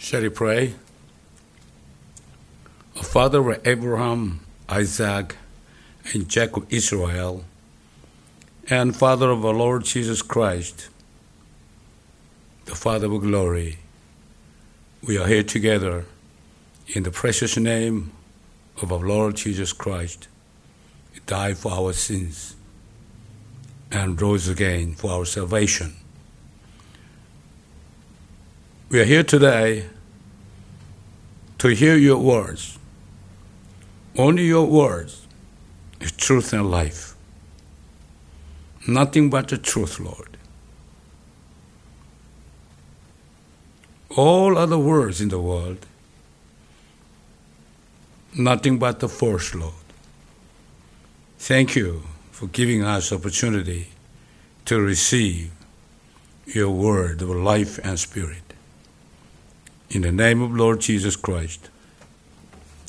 Shall we pray? Our Father Abraham, Isaac, and Jacob Israel, and Father of our Lord Jesus Christ, the Father of glory, we are here together in the precious name of our Lord Jesus Christ. Died for our sins and rose again for our salvation. We are here today to hear your words. Only your words is truth and life. Nothing but the truth, Lord. All other words in the world, nothing but the force, Lord. Thank you for giving us opportunity to receive your word of life and spirit. In the name of Lord Jesus Christ.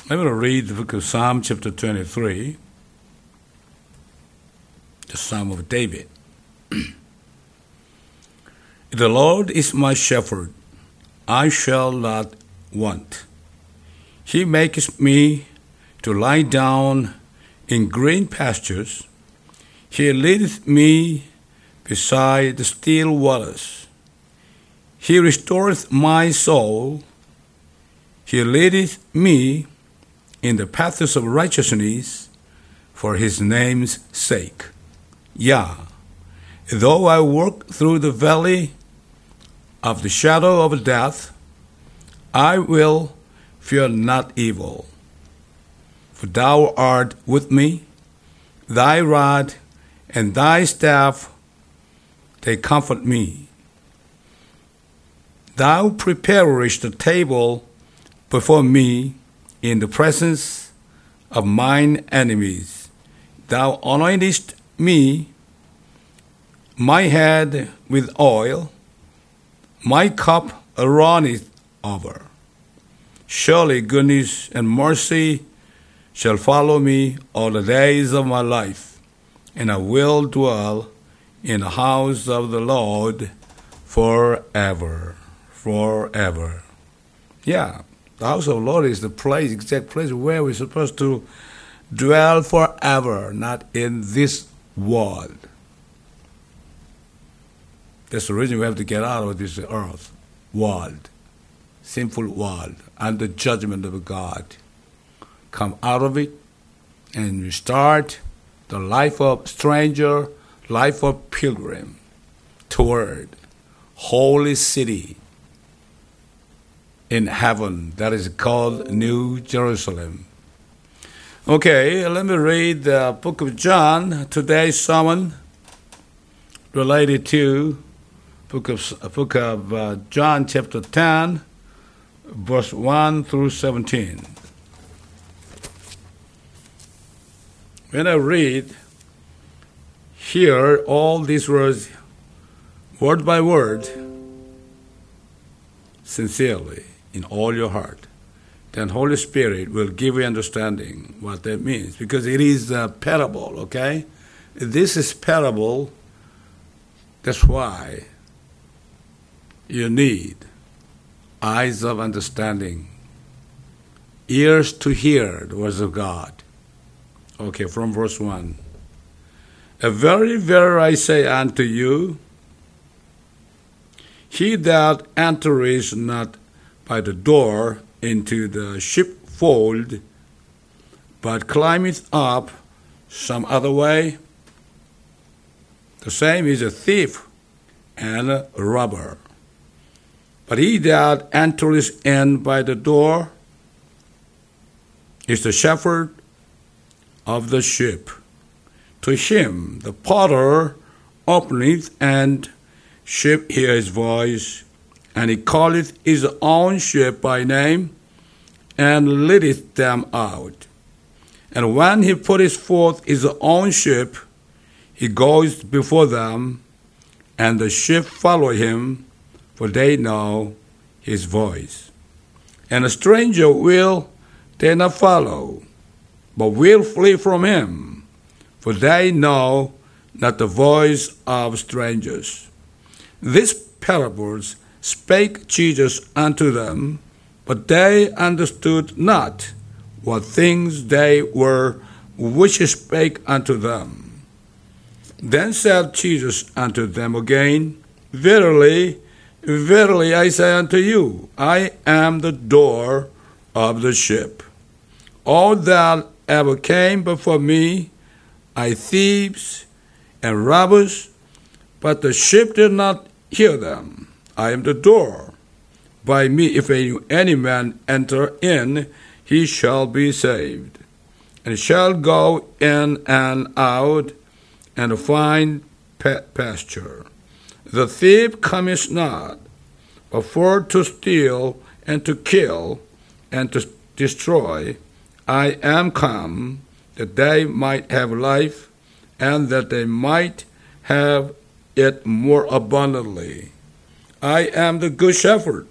I'm going to read the book of Psalm chapter 23, the Psalm of David. the Lord is my shepherd, I shall not want. He makes me to lie down in green pastures. He leadeth me beside the still waters. He restoreth my soul. He leadeth me in the paths of righteousness for his name's sake. Yea, though I walk through the valley of the shadow of death, I will fear not evil. For thou art with me, thy rod and thy staff, they comfort me. Thou preparest the table before me in the presence of mine enemies. Thou anointest me, my head with oil, my cup runneth over. Surely goodness and mercy shall follow me all the days of my life, and I will dwell in the house of the Lord forever forever. Yeah, the house of Lord is the place, exact place where we're supposed to dwell forever, not in this world. That's the reason we have to get out of this earth, world, sinful world, under judgment of God. Come out of it and start the life of stranger, life of pilgrim toward holy city in heaven that is called New Jerusalem. Okay, let me read the book of John, today's sermon related to book of book of uh, John chapter 10 verse 1 through 17. When I read here all these words word by word sincerely in all your heart, then Holy Spirit will give you understanding what that means because it is a parable, okay? This is parable. That's why you need eyes of understanding, ears to hear the words of God. Okay, from verse 1. A very, very I say unto you, he that entereth not by the door into the sheepfold, but climbeth up some other way. The same is a thief and a robber. But he that entereth in by the door is the shepherd of the sheep. To him the potter openeth, and sheep hear his voice, and he calleth his own sheep by name, and leadeth them out. And when he putteth forth his own sheep, he goes before them, and the sheep follow him, for they know his voice. And a stranger will they not follow, but will flee from him, for they know not the voice of strangers. These parables spake Jesus unto them, but they understood not what things they were which he spake unto them. Then said Jesus unto them again, Verily, verily I say unto you, I am the door of the ship. All that ever came before me are thieves and robbers, but the ship did not hear them. I am the door. By me, if any man enter in, he shall be saved, and shall go in and out, and find pasture. The thief cometh not, but for to steal, and to kill, and to destroy. I am come that they might have life, and that they might have it more abundantly. I am the good shepherd.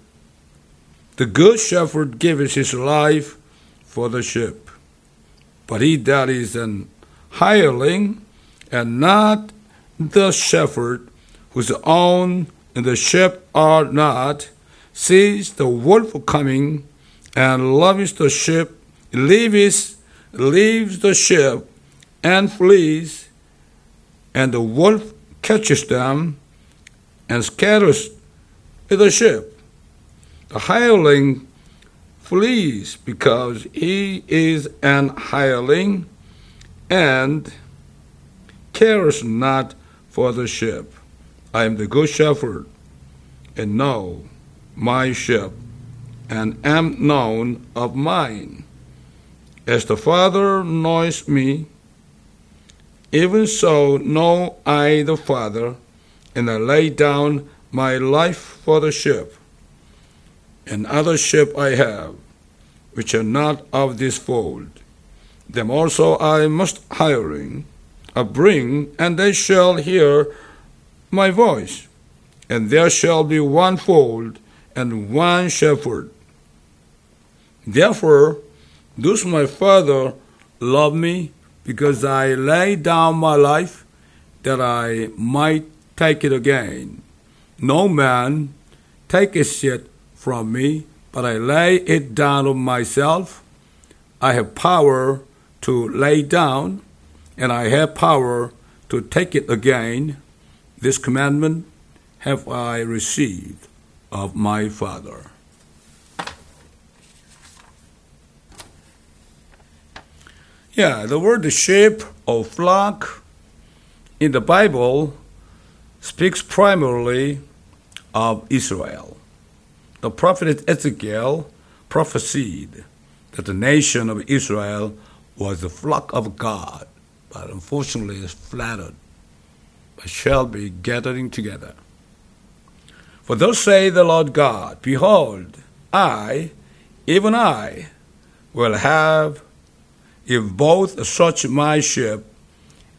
The good shepherd gives his life for the sheep. But he that is an hireling and not the shepherd, whose own and the sheep are not, sees the wolf coming and loves the sheep, leaves, leaves the sheep and flees, and the wolf catches them and scatters the sheep. The hireling flees because he is an hireling and cares not for the sheep. I am the good shepherd and know my sheep and am known of mine. As the Father knows me, even so know I the Father, and I lay down my life for the sheep. And other sheep I have, which are not of this fold. Them also I must hiring, I bring, and they shall hear my voice. And there shall be one fold and one shepherd. Therefore, does my Father love me because I lay down my life that I might take it again. No man taketh it from me, but I lay it down of myself. I have power to lay down, and I have power to take it again. This commandment have I received of my Father. Yeah, the word sheep or flock in the Bible speaks primarily of Israel. The prophet Ezekiel prophesied that the nation of Israel was the flock of God, but unfortunately is flattered, but shall be gathering together. For thus say the Lord God, Behold, I, even I, will have if both search my sheep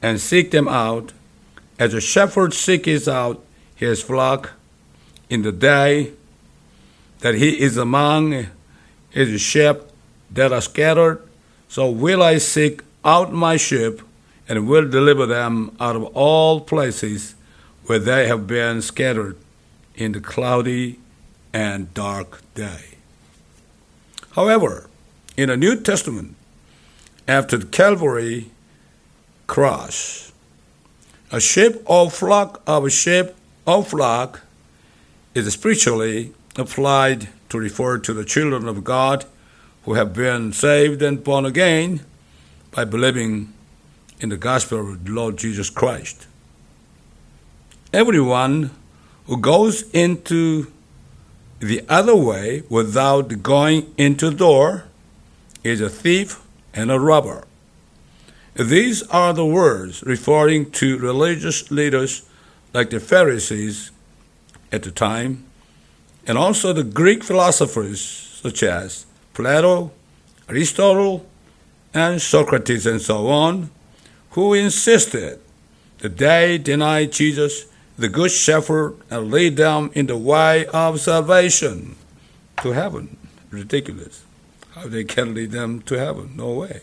and seek them out, as a shepherd seeketh out his flock in the day that he is among his sheep that are scattered, so will I seek out my sheep and will deliver them out of all places where they have been scattered in the cloudy and dark day. However, in the New Testament, after the Calvary cross. A sheep or flock of a sheep or flock is spiritually applied to refer to the children of God who have been saved and born again by believing in the gospel of the Lord Jesus Christ. Everyone who goes into the other way without going into the door is a thief and a robber. These are the words referring to religious leaders like the Pharisees at the time, and also the Greek philosophers such as Plato, Aristotle, and Socrates, and so on, who insisted that they denied Jesus, the Good Shepherd, and laid them in the way of salvation to heaven. Ridiculous. How they can lead them to heaven? No way.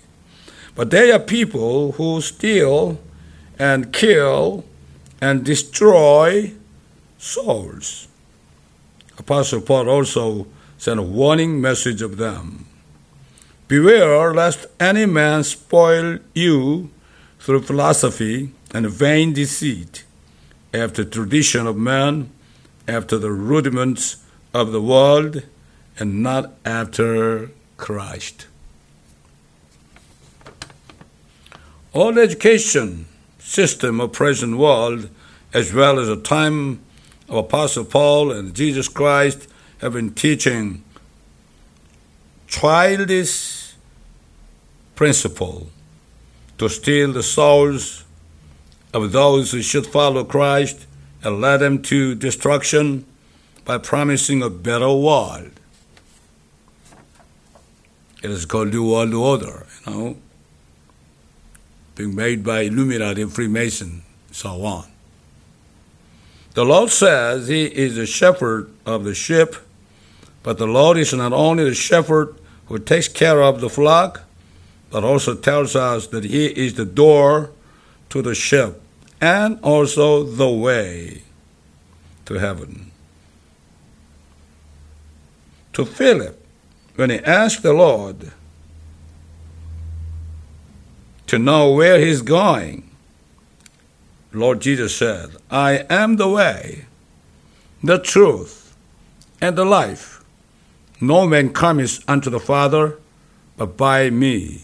But they are people who steal and kill and destroy souls. Apostle Paul also sent a warning message of them. Beware lest any man spoil you through philosophy and vain deceit, after tradition of man, after the rudiments of the world, and not after Christ. All education system of present world, as well as the time of Apostle Paul and Jesus Christ, have been teaching childish principle to steal the souls of those who should follow Christ and lead them to destruction by promising a better world. It is called New World Order, you know, being made by Illuminati and Freemason, so on. The Lord says He is the shepherd of the sheep, but the Lord is not only the shepherd who takes care of the flock, but also tells us that He is the door to the sheep and also the way to heaven. To Philip, when he asked the Lord to know where he's going, Lord Jesus said, I am the way, the truth, and the life. No man comes unto the Father but by me.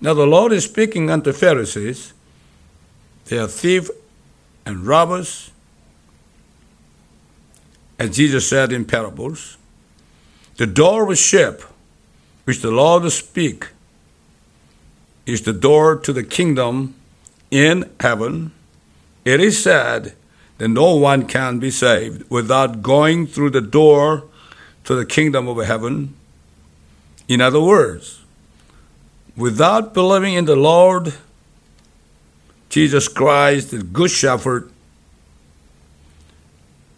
Now the Lord is speaking unto Pharisees. They are thieves and robbers, as Jesus said in parables. The door of a ship, which the Lord speak, is the door to the kingdom in heaven. It is said that no one can be saved without going through the door to the kingdom of heaven. In other words, without believing in the Lord Jesus Christ, the Good Shepherd,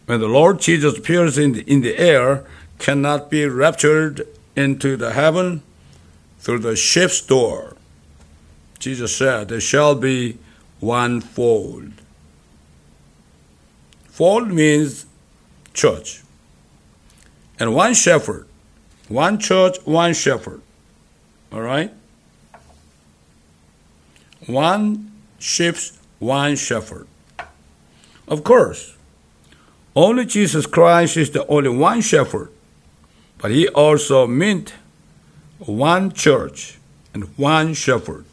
when the Lord Jesus appears in the, in the air, cannot be raptured into the heaven through the ship's door. Jesus said, There shall be one fold. Fold means church. And one shepherd. One church, one shepherd. All right? One sheep's, one shepherd. Of course, only Jesus Christ is the only one shepherd, but he also meant one church and one shepherd.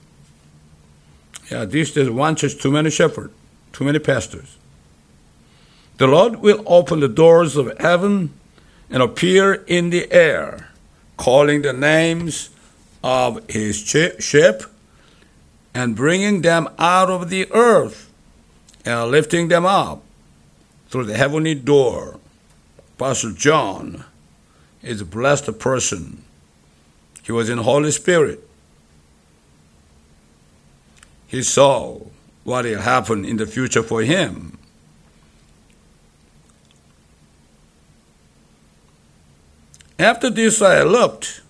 Yeah, these days one church, too many shepherds, too many pastors. The Lord will open the doors of heaven and appear in the air, calling the names of his sheep and bringing them out of the earth and lifting them up through the heavenly door. Pastor John is a blessed person. He was in the Holy Spirit. He saw what will happen in the future for him. After this I looked,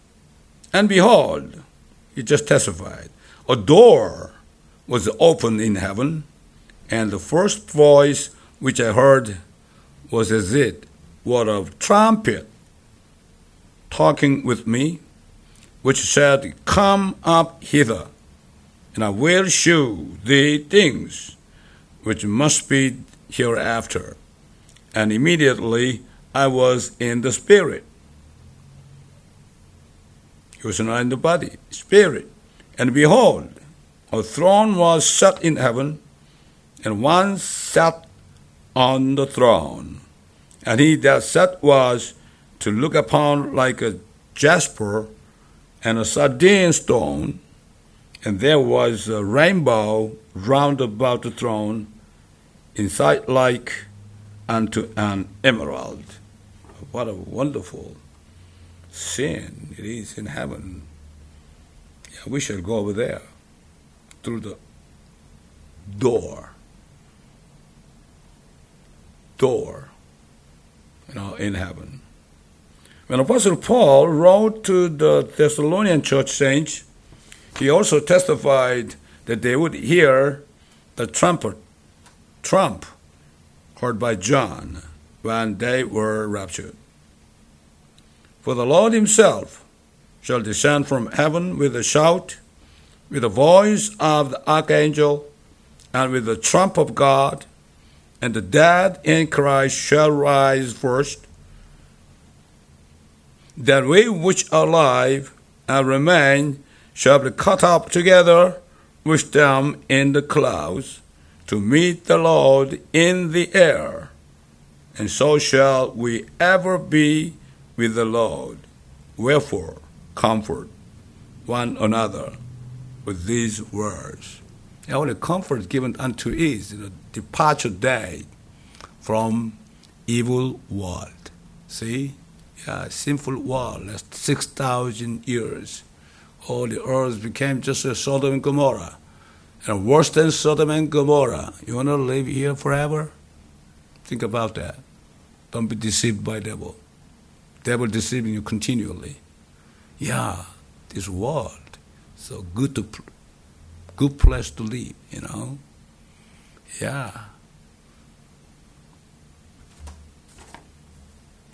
and behold, he just testified a door was opened in heaven, and the first voice which I heard was as it were of trumpet talking with me, which said, Come up hither, and I will shew thee things which must be hereafter. And immediately I was in the spirit. He was not in the body, spirit. And behold, a throne was set in heaven, and one sat on the throne. And he that sat was to look upon like a jasper and a sardine stone, and there was a rainbow round about the throne, in sight like unto an emerald. What a wonderful scene it is in heaven we shall go over there through the door. Door, you know, in heaven. When Apostle Paul wrote to the Thessalonian church saints, he also testified that they would hear the trumpet, trump, heard by John. when they were raptured. For the Lord himself shall descend from heaven with a shout, with the voice of the archangel, and with the trump of God, and the dead in Christ shall rise first. Then we which are alive and remain shall be caught up together with them in the clouds to meet the Lord in the air, and so shall we ever be with the Lord. Wherefore, comfort one another with these words. The only comfort given unto is the departure day from evil world. See? Yeah, sinful world, that's 6,000 years. All the earth became just a Sodom and Gomorrah. And worse than Sodom and Gomorrah. You want to live here forever? Think about that. Don't be deceived by devil. Devil deceiving you continually. Yeah, this world, so good to, good place to live. You know. Yeah.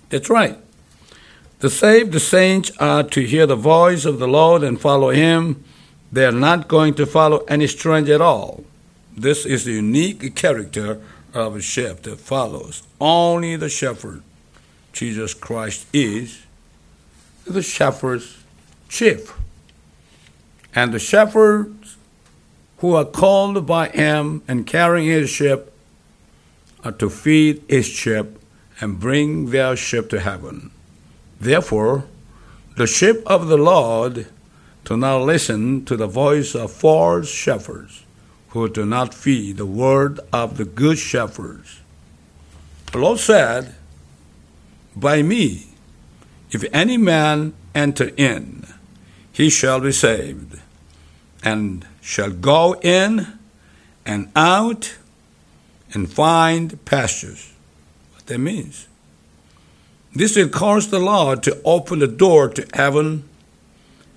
That's right. The saved, the saints are to hear the voice of the Lord and follow Him. They are not going to follow any stranger at all. This is the unique character of a sheep that follows only the shepherd. Jesus Christ is the shepherd's chief. And the shepherds who are called by him and carrying his sheep are to feed his sheep and bring their sheep to heaven. Therefore, the sheep of the Lord do not listen to the voice of false shepherds who do not feed the word of the good shepherds. The Lord said, By me, if any man enter in, he shall be saved, and shall go in and out and find pastures. What that means. This will cause the Lord to open the door to heaven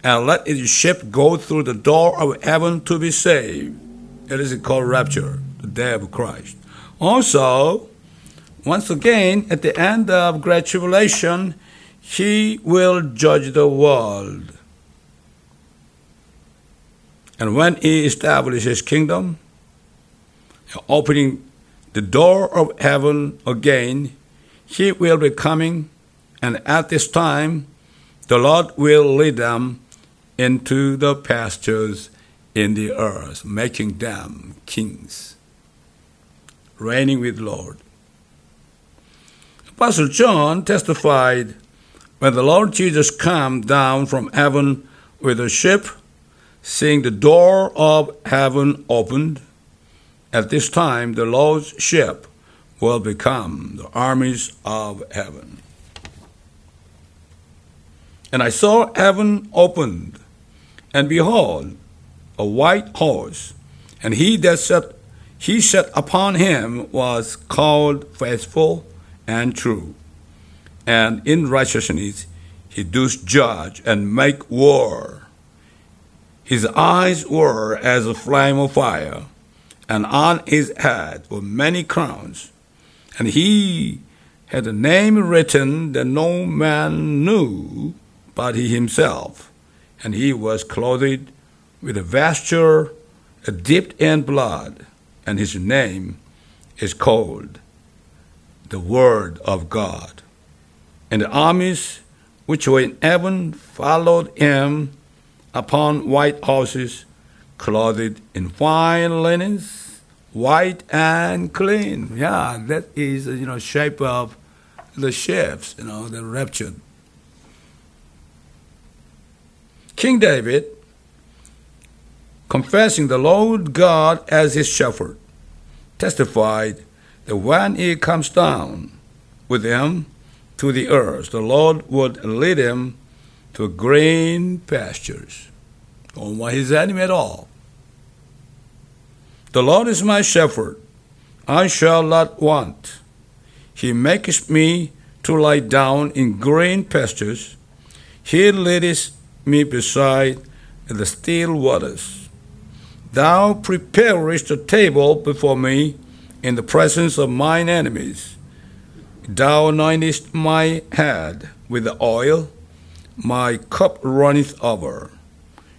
and let his ship go through the door of heaven to be saved. It is called rapture, the day of Christ. Also, once again, at the end of great tribulation, he will judge the world. And when he establishes his kingdom, opening the door of heaven again, he will be coming, and at this time, the Lord will lead them into the pastures in the earth, making them kings, reigning with the Lord. Apostle John testified when the Lord Jesus came down from heaven with a ship, seeing the door of heaven opened, at this time the Lord's ship will become the armies of heaven. And I saw heaven opened, and behold, a white horse, and he that sat he sat upon him was called faithful and true, and in righteousness he doth judge and make war. His eyes were as a flame of fire, and on his head were many crowns and he had a name written that no man knew but he himself. And he was clothed with a vesture dipped in blood, and his name is called the Word of God. And the armies which were in heaven followed him upon white horses, clothed in fine linens white and clean. Yeah, that is you know shape of the ships, you know, the raptured. King David, confessing the Lord God as his shepherd, testified that when he comes down with him to the earth, the Lord would lead him to green pastures. Don't want his enemy at all. The Lord is my shepherd, I shall not want. He maketh me to lie down in green pastures. He leadeth me beside the still waters. Thou preparest a table before me in the presence of mine enemies. Thou anointest my head with oil, my cup runneth over.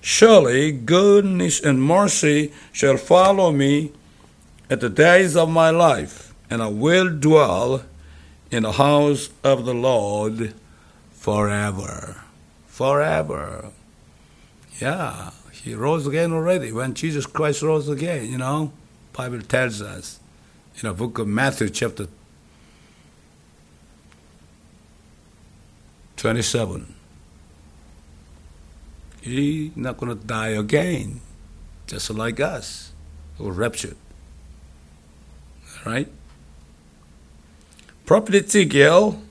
Surely goodness and mercy shall follow me at the days of my life, and I will dwell in the house of the Lord forever. Forever. Yeah, he rose again already. When Jesus Christ rose again, you know, Bible tells us in the book of Matthew chapter 27. He's not going to die again, just like us, who raptured. All right? Prophet Ezekiel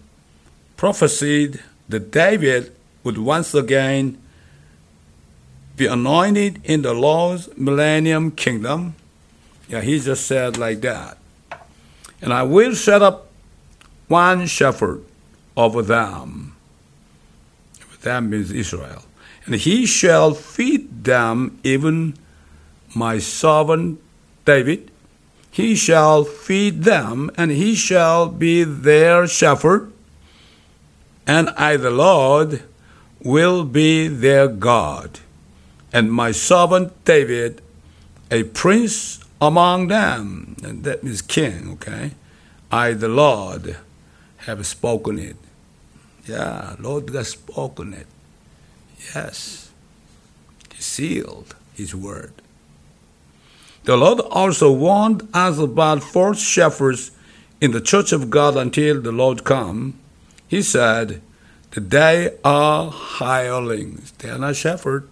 prophesied that David would once again be anointed in the Lord's millennium kingdom. Yeah, he just said like that. And I will set up one shepherd over them. Them means Israel. And he shall feed them, even my servant David. He shall feed them, and he shall be their shepherd. And I, the Lord, will be their God. And my servant David, a prince among them. And that means king, okay? I, the Lord, have spoken it. Yeah, Lord has spoken it. Yes. He sealed his word. The Lord also warned us about false shepherds in the church of God until the Lord come. He said they are hirelings. They are not shepherds.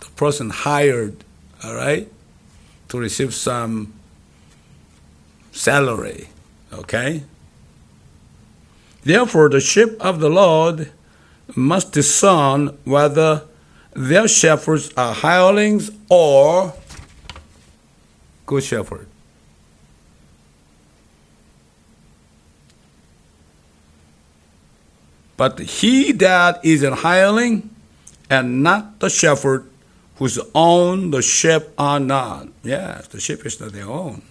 The person hired, all right, to receive some salary, okay? Therefore, the sheep of the Lord must discern whether their shepherds are hirelings or good shepherd. But he that is an hireling and not the shepherd whose own the sheep are not. Yes, the sheep is not their own.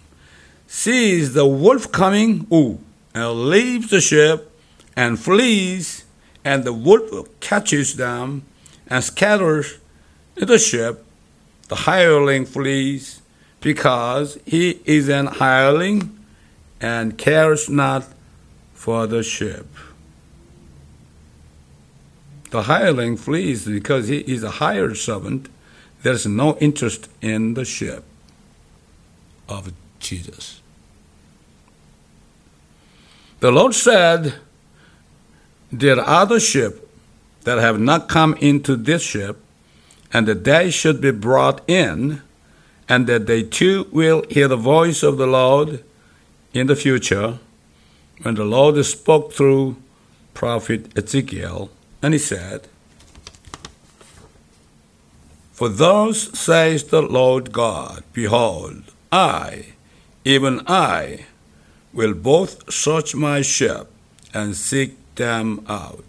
Sees the wolf coming, ooh, and leaves the sheep and flees, and the wolf catches them and scatters the sheep. The hireling flees because he is an hireling and cares not for the sheep. The hireling flees because he is a hired servant. There's no interest in the sheep of Jesus. The Lord said, There are other sheep that have not come into this ship, and that they should be brought in, and that they too will hear the voice of the Lord in the future, when the Lord spoke through prophet Ezekiel and he said, For thus says the Lord God, Behold, I, even I, will both search my sheep and seek them out.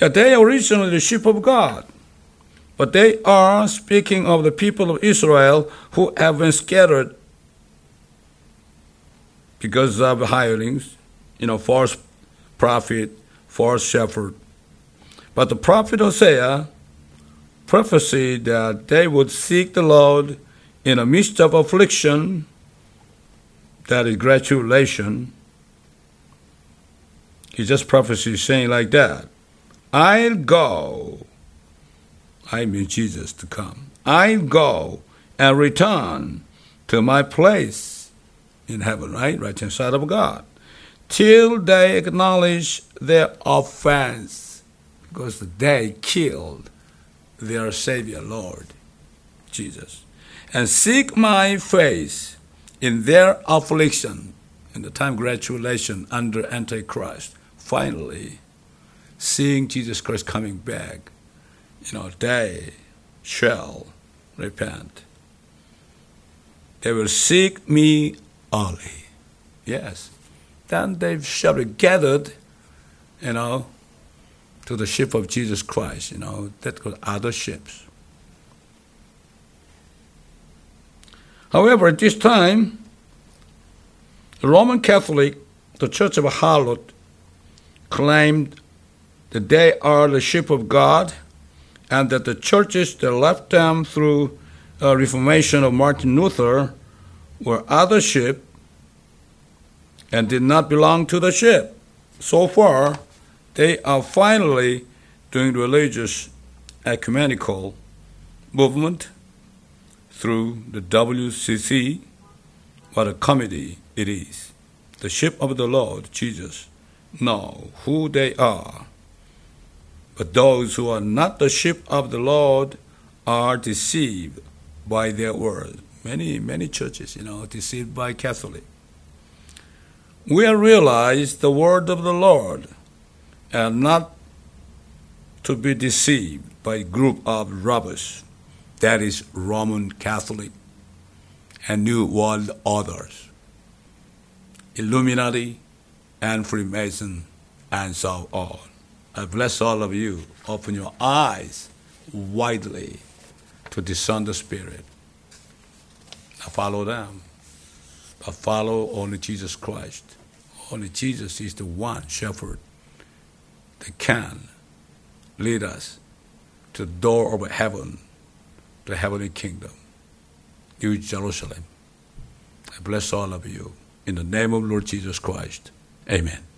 Yeah, they are originally the sheep of God, but they are speaking of the people of Israel who have been scattered because of hirelings, you know, false prophet, false shepherd. But the prophet Hosea prophesied that they would seek the Lord in the midst of affliction, that is gratulation. He just prophesied saying like that. I'll go. I mean Jesus to come. I'll go and return to my place in heaven, right? Right inside of God till they acknowledge their offense, because they killed their Savior, Lord Jesus, and seek my face in their affliction, in the time of gratulation under Antichrist. Finally, seeing Jesus Christ coming back, you know, they shall repent. They will seek me early. Yes, then they shall be gathered, you know, to the ship of Jesus Christ, you know, that called other ships. However, at this time, The Roman Catholic, the Church of Harlot, claimed that they are the sheep of God and that the churches that left them through a reformation of Martin Luther were other sheep and did not belong to the sheep. So far, they are finally doing religious ecumenical movement through the WCC, what a comedy it is. The ship of the Lord, Jesus, know who they are. But those who are not the sheep of the Lord are deceived by their word. Many, many churches, you know, deceived by Catholic. We realize the word of the Lord and not to be deceived by a group of robbers, that is Roman Catholic and New World Orders, Illuminati and Freemason and so on. I bless all of you. Open your eyes widely to discern the Spirit. Now follow them. But follow only Jesus Christ. Only Jesus is the one shepherd that can lead us to the door of heaven, the heavenly kingdom, New Jerusalem. I bless all of you. In the name of Lord Jesus Christ. Amen.